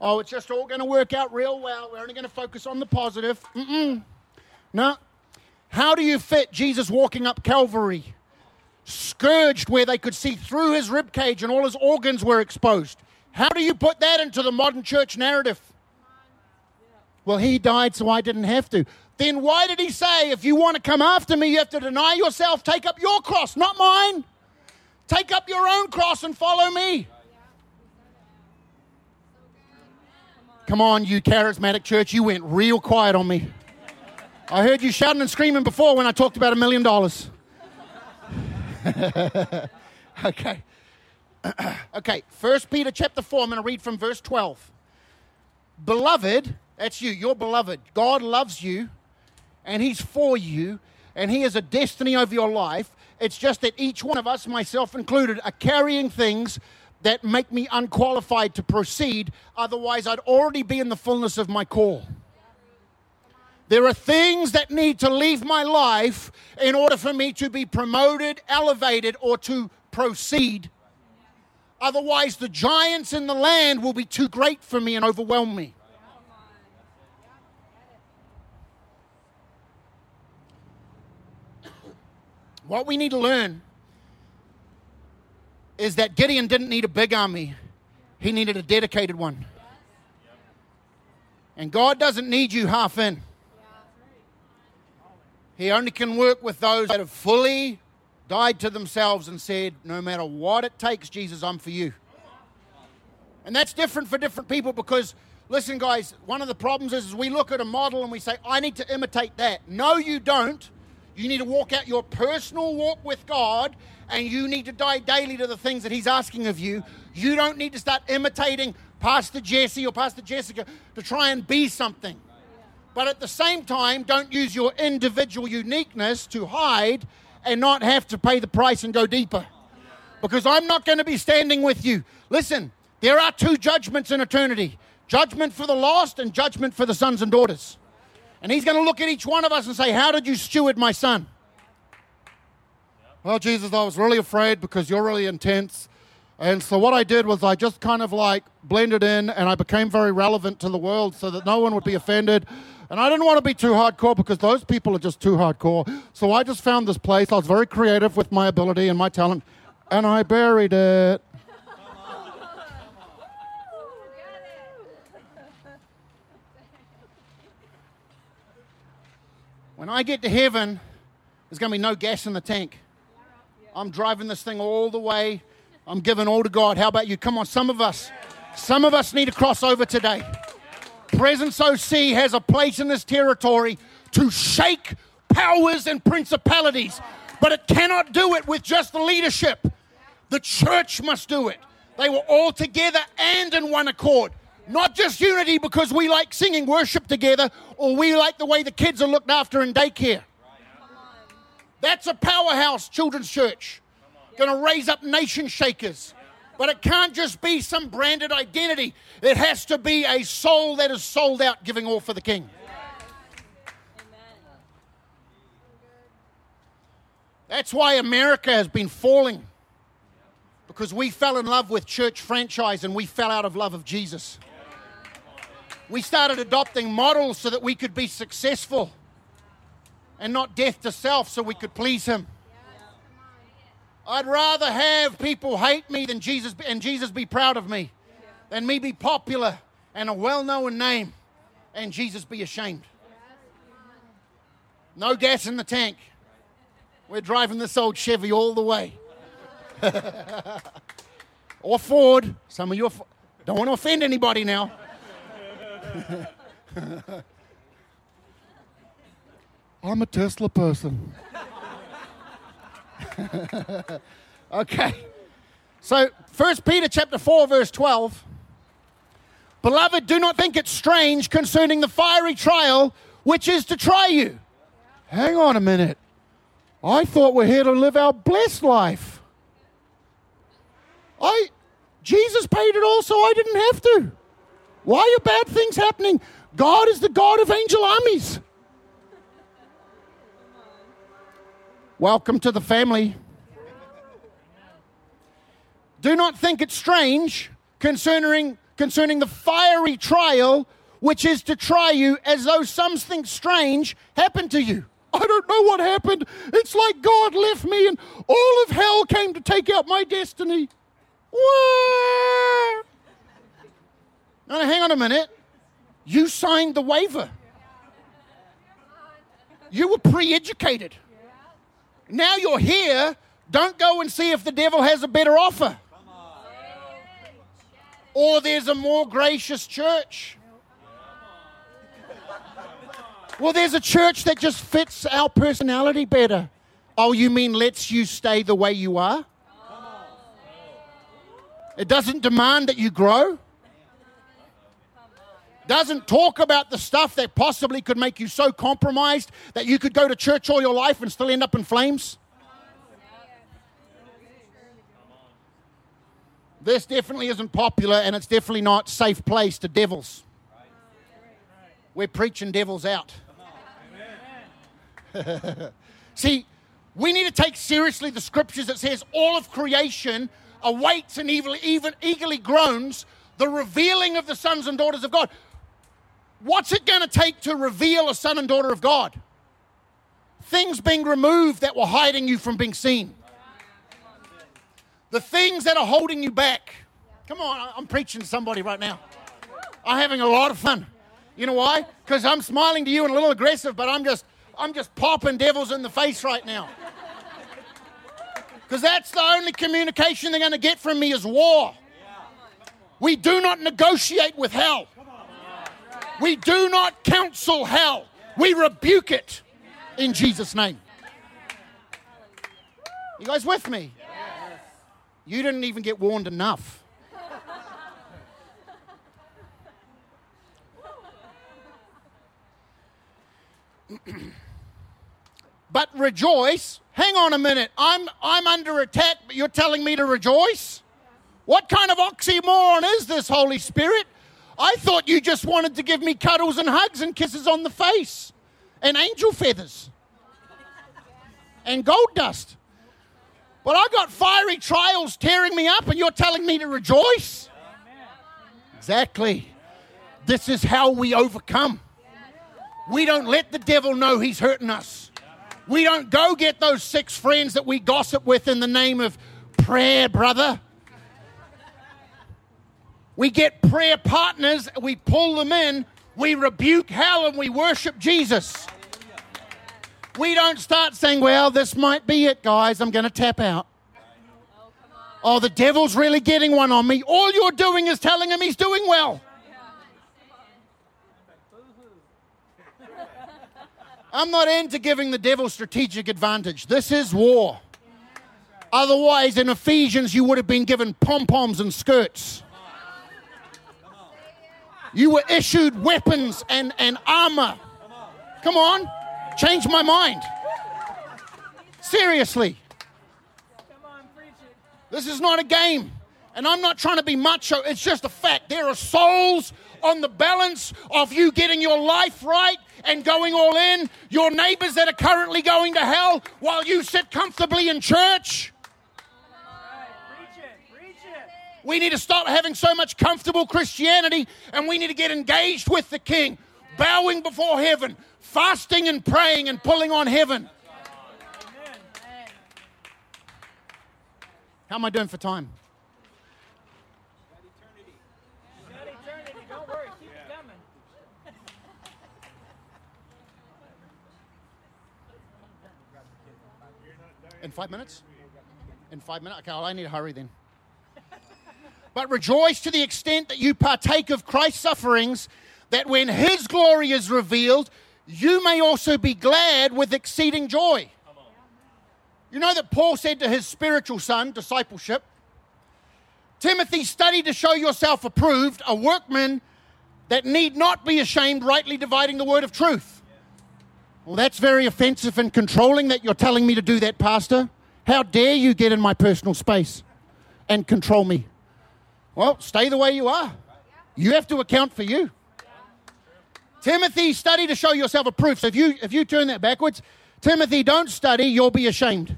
Oh, it's just all going to work out real well. We're only going to focus on the positive. Mm-mm. No. How do you fit Jesus walking up Calvary, scourged where they could see through his ribcage and all his organs were exposed? How do you put that into the modern church narrative? Well, he died so I didn't have to. Then why did he say, if you want to come after me, you have to deny yourself, take up your cross, not mine? Take up your own cross and follow me. Come on, you charismatic church, you went real quiet on me. I heard you shouting and screaming before when I talked about a million dollars. [LAUGHS] okay. [CLEARS THROAT] okay, First Peter chapter 4, I'm going to read from verse 12. Beloved, that's you, you're beloved. God loves you and He's for you and He has a destiny over your life. It's just that each one of us, myself included, are carrying things that make me unqualified to proceed. Otherwise, I'd already be in the fullness of my call. There are things that need to leave my life in order for me to be promoted, elevated, or to proceed. Otherwise, the giants in the land will be too great for me and overwhelm me. What we need to learn is that Gideon didn't need a big army, he needed a dedicated one. And God doesn't need you half in. He only can work with those that have fully died to themselves and said, No matter what it takes, Jesus, I'm for you. And that's different for different people because, listen, guys, one of the problems is, is we look at a model and we say, I need to imitate that. No, you don't. You need to walk out your personal walk with God and you need to die daily to the things that He's asking of you. You don't need to start imitating Pastor Jesse or Pastor Jessica to try and be something. But at the same time, don't use your individual uniqueness to hide and not have to pay the price and go deeper. Because I'm not going to be standing with you. Listen, there are two judgments in eternity judgment for the lost and judgment for the sons and daughters. And he's going to look at each one of us and say, How did you steward my son? Well, Jesus, I was really afraid because you're really intense. And so what I did was I just kind of like blended in and I became very relevant to the world so that no one would be offended. And I didn't want to be too hardcore because those people are just too hardcore. So I just found this place. I was very creative with my ability and my talent, and I buried it. When I get to heaven, there's going to be no gas in the tank. I'm driving this thing all the way. I'm giving all to God. How about you? Come on, some of us, some of us need to cross over today. Presence OC has a place in this territory to shake powers and principalities, but it cannot do it with just the leadership. The church must do it. They were all together and in one accord. Not just unity because we like singing worship together or we like the way the kids are looked after in daycare. That's a powerhouse children's church. Going to raise up nation shakers. But it can't just be some branded identity. It has to be a soul that is sold out, giving all for the King. That's why America has been falling. Because we fell in love with church franchise and we fell out of love of Jesus. We started adopting models so that we could be successful and not death to self so we could please Him. I'd rather have people hate me than Jesus and Jesus be proud of me than me be popular and a well known name and Jesus be ashamed. No gas in the tank. We're driving this old Chevy all the way. [LAUGHS] or Ford. Some of you don't want to offend anybody now. [LAUGHS] I'm a Tesla person. [LAUGHS] okay. So, First Peter chapter 4 verse 12. Beloved, do not think it strange concerning the fiery trial which is to try you. Hang on a minute. I thought we're here to live our blessed life. I Jesus paid it all so I didn't have to. Why are bad things happening? God is the God of angel armies. Welcome to the family. Do not think it strange concerning, concerning the fiery trial which is to try you as though something strange happened to you. I don't know what happened. It's like God left me and all of hell came to take out my destiny. Wah! Now, hang on a minute. You signed the waiver. You were pre educated. Now you're here. Don't go and see if the devil has a better offer. Or there's a more gracious church. Well, there's a church that just fits our personality better. Oh, you mean lets you stay the way you are? It doesn't demand that you grow. Doesn't talk about the stuff that possibly could make you so compromised that you could go to church all your life and still end up in flames. This definitely isn't popular and it's definitely not safe place to devils. We're preaching devils out. [LAUGHS] See, we need to take seriously the scriptures that says all of creation awaits and even, even eagerly groans the revealing of the sons and daughters of God. What's it going to take to reveal a son and daughter of God? Things being removed that were hiding you from being seen. The things that are holding you back. Come on, I'm preaching to somebody right now. I'm having a lot of fun. You know why? Because I'm smiling to you and a little aggressive, but I'm just I'm just popping devils in the face right now. Because that's the only communication they're going to get from me is war. We do not negotiate with hell. We do not counsel hell. We rebuke it in Jesus' name. You guys with me? You didn't even get warned enough. [CLEARS THROAT] but rejoice. Hang on a minute. I'm, I'm under attack, but you're telling me to rejoice? What kind of oxymoron is this, Holy Spirit? I thought you just wanted to give me cuddles and hugs and kisses on the face and angel feathers and gold dust. But I got fiery trials tearing me up, and you're telling me to rejoice? Exactly. This is how we overcome. We don't let the devil know he's hurting us. We don't go get those six friends that we gossip with in the name of prayer, brother. We get prayer partners, we pull them in, we rebuke hell, and we worship Jesus. We don't start saying, well, this might be it, guys. I'm going to tap out. Oh, the devil's really getting one on me. All you're doing is telling him he's doing well. I'm not into giving the devil strategic advantage. This is war. Otherwise, in Ephesians, you would have been given pom poms and skirts. You were issued weapons and, and armor. Come on, change my mind. Seriously. This is not a game. And I'm not trying to be macho, it's just a fact. There are souls on the balance of you getting your life right and going all in, your neighbors that are currently going to hell while you sit comfortably in church. We need to stop having so much comfortable Christianity and we need to get engaged with the King, bowing before heaven, fasting and praying and pulling on heaven. How am I doing for time? In five minutes? In five minutes? Okay, well, I need to hurry then. But rejoice to the extent that you partake of Christ's sufferings, that when his glory is revealed, you may also be glad with exceeding joy. You know that Paul said to his spiritual son, discipleship, Timothy, study to show yourself approved, a workman that need not be ashamed, rightly dividing the word of truth. Well, that's very offensive and controlling that you're telling me to do that, Pastor. How dare you get in my personal space and control me? Well, stay the way you are. You have to account for you. Timothy, study to show yourself approved. So if you if you turn that backwards, Timothy, don't study, you'll be ashamed.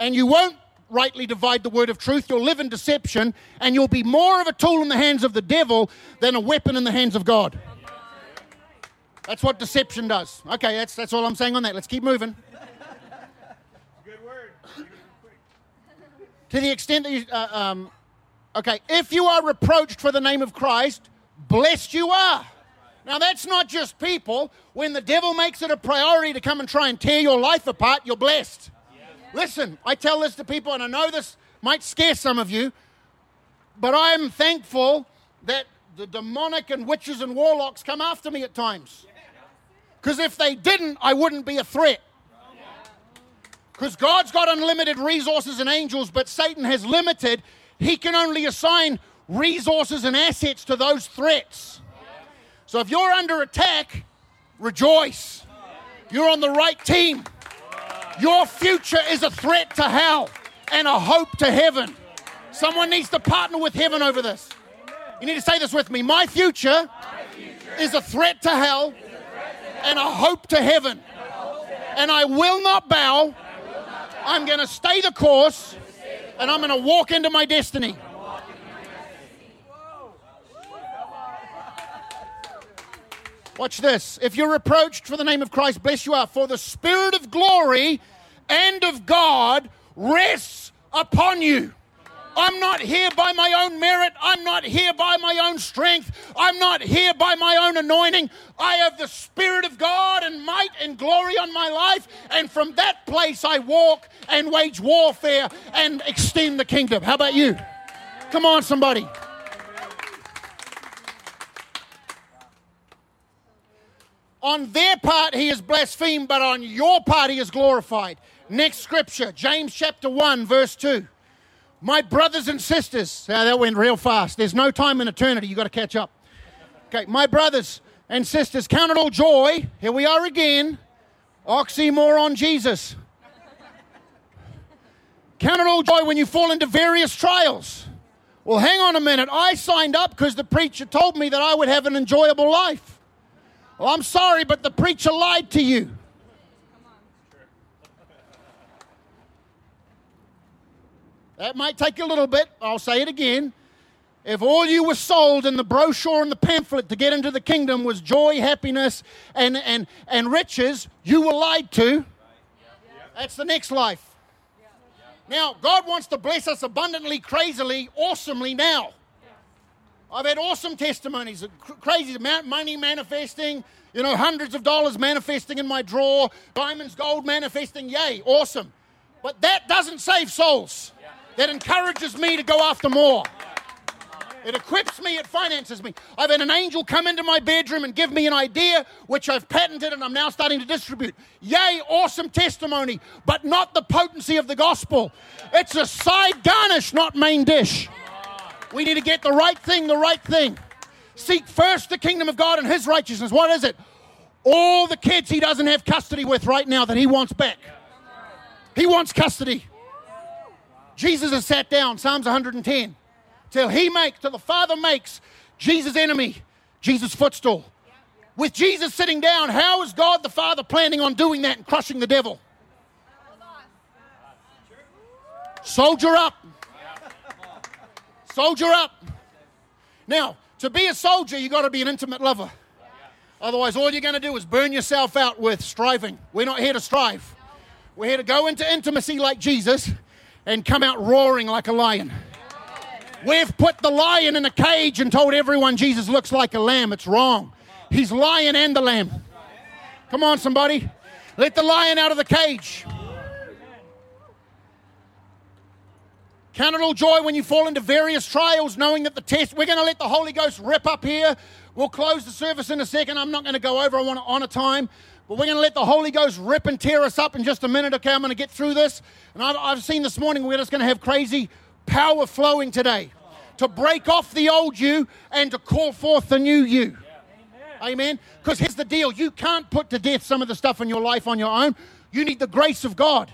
And you won't rightly divide the word of truth. You'll live in deception, and you'll be more of a tool in the hands of the devil than a weapon in the hands of God. That's what deception does. Okay, that's, that's all I'm saying on that. Let's keep moving. Good word. To the extent that you, uh, um, okay, if you are reproached for the name of Christ, blessed you are. Now, that's not just people. When the devil makes it a priority to come and try and tear your life apart, you're blessed. Listen, I tell this to people, and I know this might scare some of you, but I'm thankful that the demonic and witches and warlocks come after me at times. Because if they didn't, I wouldn't be a threat. Because God's got unlimited resources and angels, but Satan has limited. He can only assign resources and assets to those threats. So if you're under attack, rejoice. You're on the right team. Your future is a threat to hell and a hope to heaven. Someone needs to partner with heaven over this. You need to say this with me. My future, is a threat to hell and a hope to heaven. And I will not bow. I'm going to stay the course and I'm going to walk into my destiny. Watch this. If you're reproached for the name of Christ, bless you are. For the Spirit of glory and of God rests upon you. I'm not here by my own merit. I'm not here by my own strength. I'm not here by my own anointing. I have the Spirit of God and might and glory on my life. And from that place, I walk and wage warfare and extend the kingdom. How about you? Come on, somebody. On their part, he is blasphemed, but on your part, he is glorified. Next scripture, James chapter 1, verse 2. My brothers and sisters, yeah, that went real fast. There's no time in eternity. You've got to catch up. Okay, my brothers and sisters, count it all joy. Here we are again. Oxymoron Jesus. Count it all joy when you fall into various trials. Well, hang on a minute. I signed up because the preacher told me that I would have an enjoyable life. Well, I'm sorry, but the preacher lied to you. That might take you a little bit. I'll say it again. If all you were sold in the brochure and the pamphlet to get into the kingdom was joy, happiness, and, and, and riches, you were lied to. That's the next life. Now, God wants to bless us abundantly, crazily, awesomely now. I've had awesome testimonies, uh, cr- crazy amount money manifesting, you know, hundreds of dollars manifesting in my drawer, diamonds, gold manifesting. Yay, awesome. But that doesn't save souls. That encourages me to go after more. It equips me, it finances me. I've had an angel come into my bedroom and give me an idea, which I've patented and I'm now starting to distribute. Yay, awesome testimony, but not the potency of the gospel. It's a side garnish, not main dish. We need to get the right thing, the right thing. Seek first the kingdom of God and his righteousness. What is it? All the kids he doesn't have custody with right now that he wants back. He wants custody. Jesus has sat down, Psalms 110, till he makes, till the Father makes Jesus' enemy, Jesus' footstool. With Jesus sitting down, how is God the Father planning on doing that and crushing the devil? Soldier up. Soldier up. Now, to be a soldier, you got to be an intimate lover. Otherwise, all you're going to do is burn yourself out with striving. We're not here to strive. We're here to go into intimacy like Jesus and come out roaring like a lion. We've put the lion in a cage and told everyone Jesus looks like a lamb. It's wrong. He's lion and the lamb. Come on, somebody. Let the lion out of the cage. Count it all joy when you fall into various trials, knowing that the test, we're going to let the Holy Ghost rip up here. We'll close the service in a second. I'm not going to go over, I want to honor time. But we're going to let the Holy Ghost rip and tear us up in just a minute. Okay, I'm going to get through this. And I've, I've seen this morning we're just going to have crazy power flowing today to break off the old you and to call forth the new you. Amen. Because here's the deal you can't put to death some of the stuff in your life on your own. You need the grace of God,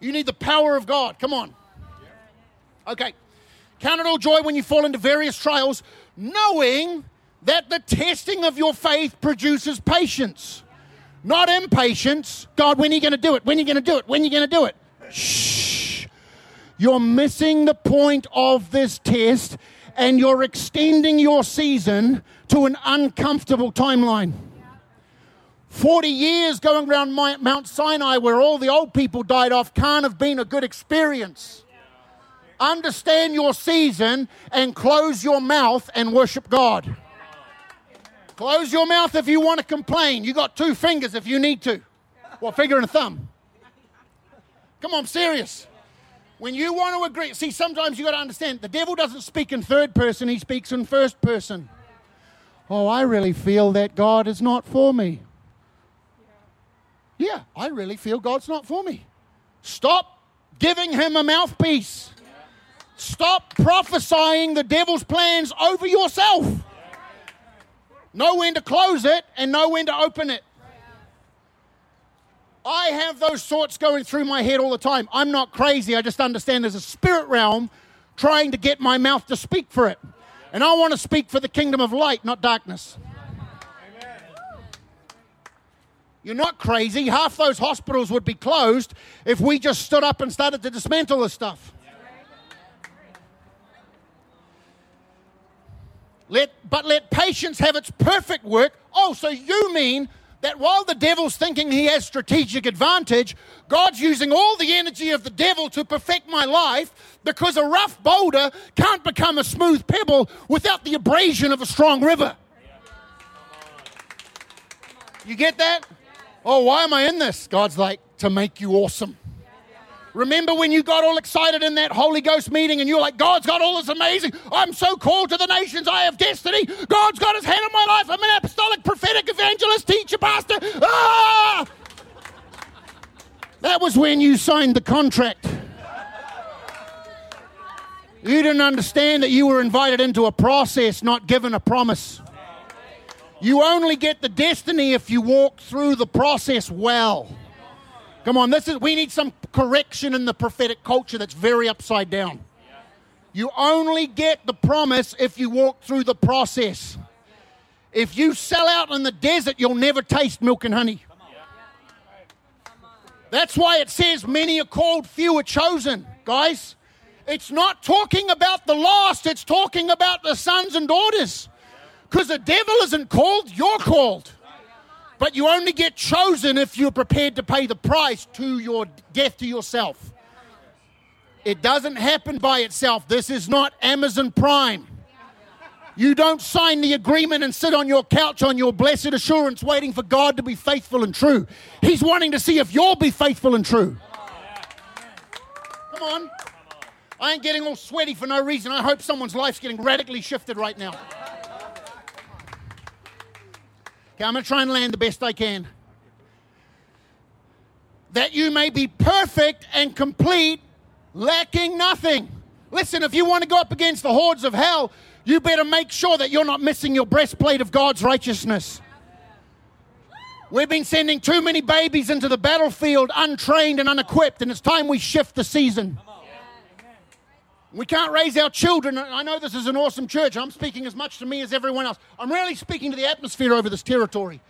you need the power of God. Come on. Okay. Count it all joy when you fall into various trials, knowing that the testing of your faith produces patience. Not impatience. God, when are you going to do it? When are you going to do it? When are you going to do it? Shh. You're missing the point of this test and you're extending your season to an uncomfortable timeline. 40 years going around Mount Sinai where all the old people died off can't have been a good experience. Understand your season and close your mouth and worship God. Close your mouth if you want to complain. You got two fingers if you need to. Well, finger and a thumb. Come on, I'm serious. When you want to agree, see, sometimes you got to understand the devil doesn't speak in third person, he speaks in first person. Oh, I really feel that God is not for me. Yeah, I really feel God's not for me. Stop giving him a mouthpiece. Stop prophesying the devil's plans over yourself. Know when to close it and know when to open it. I have those thoughts going through my head all the time. I'm not crazy. I just understand there's a spirit realm trying to get my mouth to speak for it. And I want to speak for the kingdom of light, not darkness. You're not crazy. Half those hospitals would be closed if we just stood up and started to dismantle this stuff. Let, but let patience have its perfect work. Oh, so you mean that while the devil's thinking he has strategic advantage, God's using all the energy of the devil to perfect my life because a rough boulder can't become a smooth pebble without the abrasion of a strong river. You get that? Oh, why am I in this? God's like, to make you awesome. Remember when you got all excited in that Holy Ghost meeting and you're like, God's got all this amazing. I'm so called to the nations. I have destiny. God's got his hand on my life. I'm an apostolic, prophetic, evangelist, teacher, pastor. Ah! That was when you signed the contract. You didn't understand that you were invited into a process, not given a promise. You only get the destiny if you walk through the process well. Come on, this is we need some correction in the prophetic culture that's very upside down. You only get the promise if you walk through the process. If you sell out in the desert, you'll never taste milk and honey. That's why it says many are called, few are chosen, guys. It's not talking about the lost, it's talking about the sons and daughters. Because the devil isn't called, you're called. But you only get chosen if you're prepared to pay the price to your death to yourself. It doesn't happen by itself. This is not Amazon Prime. You don't sign the agreement and sit on your couch on your blessed assurance waiting for God to be faithful and true. He's wanting to see if you'll be faithful and true. Come on. I ain't getting all sweaty for no reason. I hope someone's life's getting radically shifted right now. Okay, I'm going to try and land the best I can. That you may be perfect and complete, lacking nothing. Listen, if you want to go up against the hordes of hell, you better make sure that you're not missing your breastplate of God's righteousness. We've been sending too many babies into the battlefield untrained and unequipped, and it's time we shift the season. We can't raise our children. I know this is an awesome church. I'm speaking as much to me as everyone else. I'm really speaking to the atmosphere over this territory.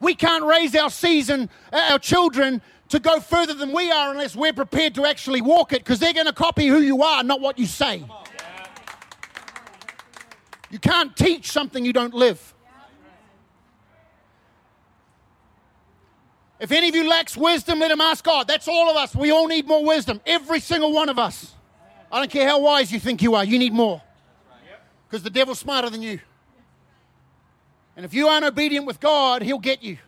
We can't raise our season, uh, our children to go further than we are unless we're prepared to actually walk it because they're going to copy who you are, not what you say. You can't teach something you don't live. If any of you lacks wisdom, let him ask God. That's all of us. We all need more wisdom. Every single one of us. I don't care how wise you think you are, you need more. Because the devil's smarter than you. And if you aren't obedient with God, he'll get you.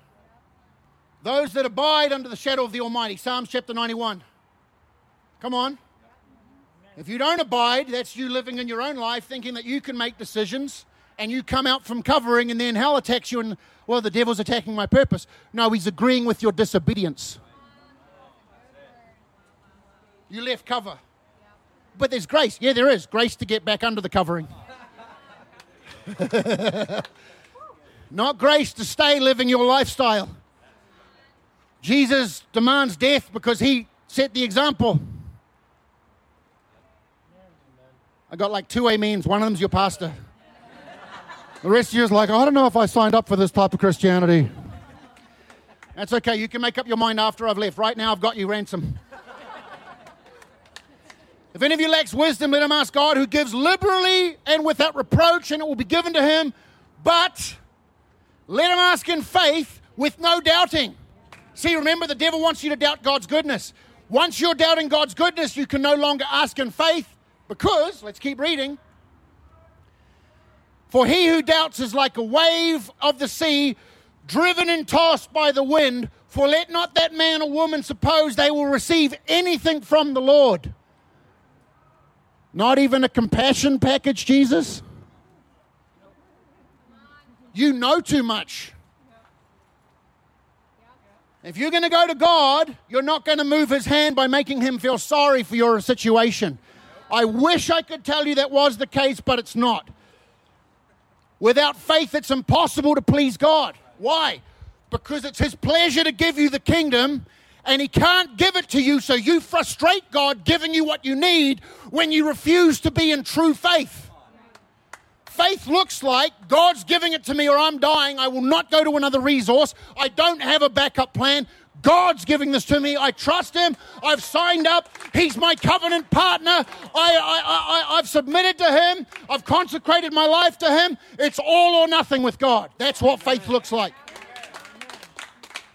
Those that abide under the shadow of the Almighty, Psalms chapter 91. Come on. If you don't abide, that's you living in your own life thinking that you can make decisions and you come out from covering and then hell attacks you and, well, the devil's attacking my purpose. No, he's agreeing with your disobedience. You left cover but there's grace. Yeah, there is grace to get back under the covering. [LAUGHS] Not grace to stay living your lifestyle. Jesus demands death because he set the example. I got like two amens. One of them's your pastor. The rest of you is like, I don't know if I signed up for this type of Christianity. That's okay. You can make up your mind after I've left. Right now, I've got you ransom. If any of you lacks wisdom, let him ask God, who gives liberally and without reproach, and it will be given to him. But let him ask in faith with no doubting. See, remember, the devil wants you to doubt God's goodness. Once you're doubting God's goodness, you can no longer ask in faith because, let's keep reading. For he who doubts is like a wave of the sea, driven and tossed by the wind. For let not that man or woman suppose they will receive anything from the Lord. Not even a compassion package, Jesus? You know too much. If you're going to go to God, you're not going to move his hand by making him feel sorry for your situation. I wish I could tell you that was the case, but it's not. Without faith, it's impossible to please God. Why? Because it's His pleasure to give you the kingdom, and He can't give it to you, so you frustrate God giving you what you need when you refuse to be in true faith. Faith looks like God's giving it to me, or I'm dying. I will not go to another resource. I don't have a backup plan. God's giving this to me. I trust Him. I've signed up. He's my covenant partner. I, I, I, I've submitted to Him. I've consecrated my life to Him. It's all or nothing with God. That's what faith looks like.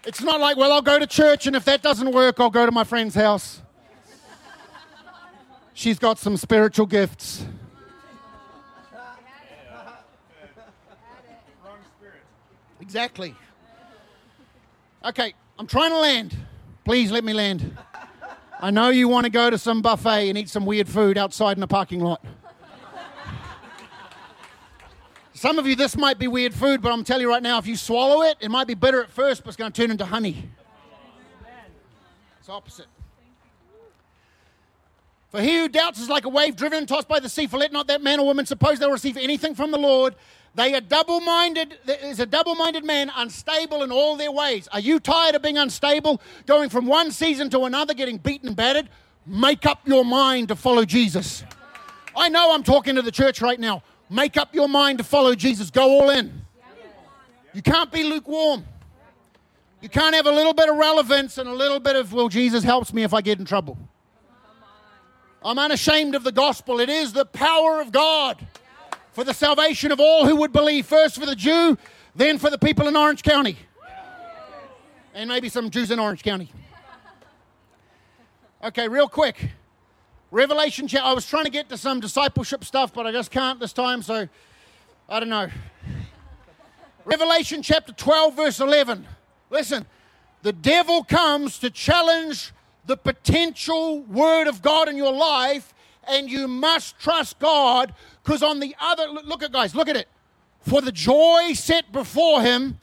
It's not like, well, I'll go to church, and if that doesn't work, I'll go to my friend's house. She's got some spiritual gifts. Exactly. Okay, I'm trying to land. Please let me land. I know you want to go to some buffet and eat some weird food outside in the parking lot. Some of you, this might be weird food, but I'm telling you right now, if you swallow it, it might be bitter at first, but it's going to turn into honey. It's opposite. For he who doubts is like a wave driven and tossed by the sea. For let not that man or woman suppose they'll receive anything from the Lord. They are double minded. Is a double minded man, unstable in all their ways. Are you tired of being unstable, going from one season to another, getting beaten and battered? Make up your mind to follow Jesus. I know I'm talking to the church right now. Make up your mind to follow Jesus. Go all in. You can't be lukewarm. You can't have a little bit of relevance and a little bit of, well, Jesus helps me if I get in trouble. I'm unashamed of the gospel. It is the power of God for the salvation of all who would believe, first for the Jew, then for the people in Orange County. And maybe some Jews in Orange County. Okay, real quick. Revelation chapter. I was trying to get to some discipleship stuff, but I just can't this time, so I don't know. Revelation chapter 12, verse 11. Listen, the devil comes to challenge the potential word of God in your life, and you must trust God because on the other, look at guys, look at it. For the joy set before him,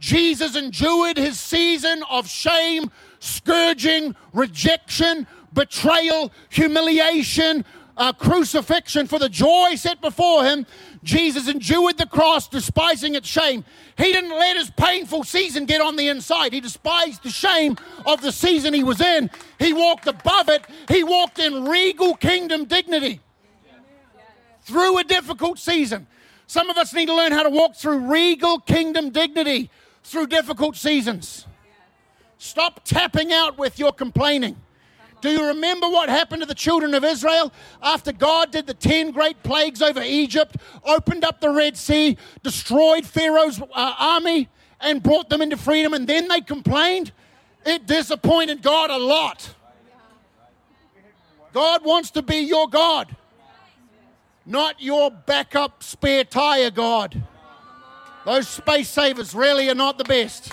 Jesus endured his season of shame, scourging, rejection, betrayal, humiliation, uh, crucifixion. For the joy set before him, Jesus endured the cross, despising its shame. He didn't let his painful season get on the inside. He despised the shame of the season he was in. He walked above it. He walked in regal kingdom dignity through a difficult season. Some of us need to learn how to walk through regal kingdom dignity through difficult seasons. Stop tapping out with your complaining. Do you remember what happened to the children of Israel after God did the 10 great plagues over Egypt, opened up the Red Sea, destroyed Pharaoh's uh, army, and brought them into freedom, and then they complained? It disappointed God a lot. God wants to be your God not your backup spare tire God. Those space savers really are not the best.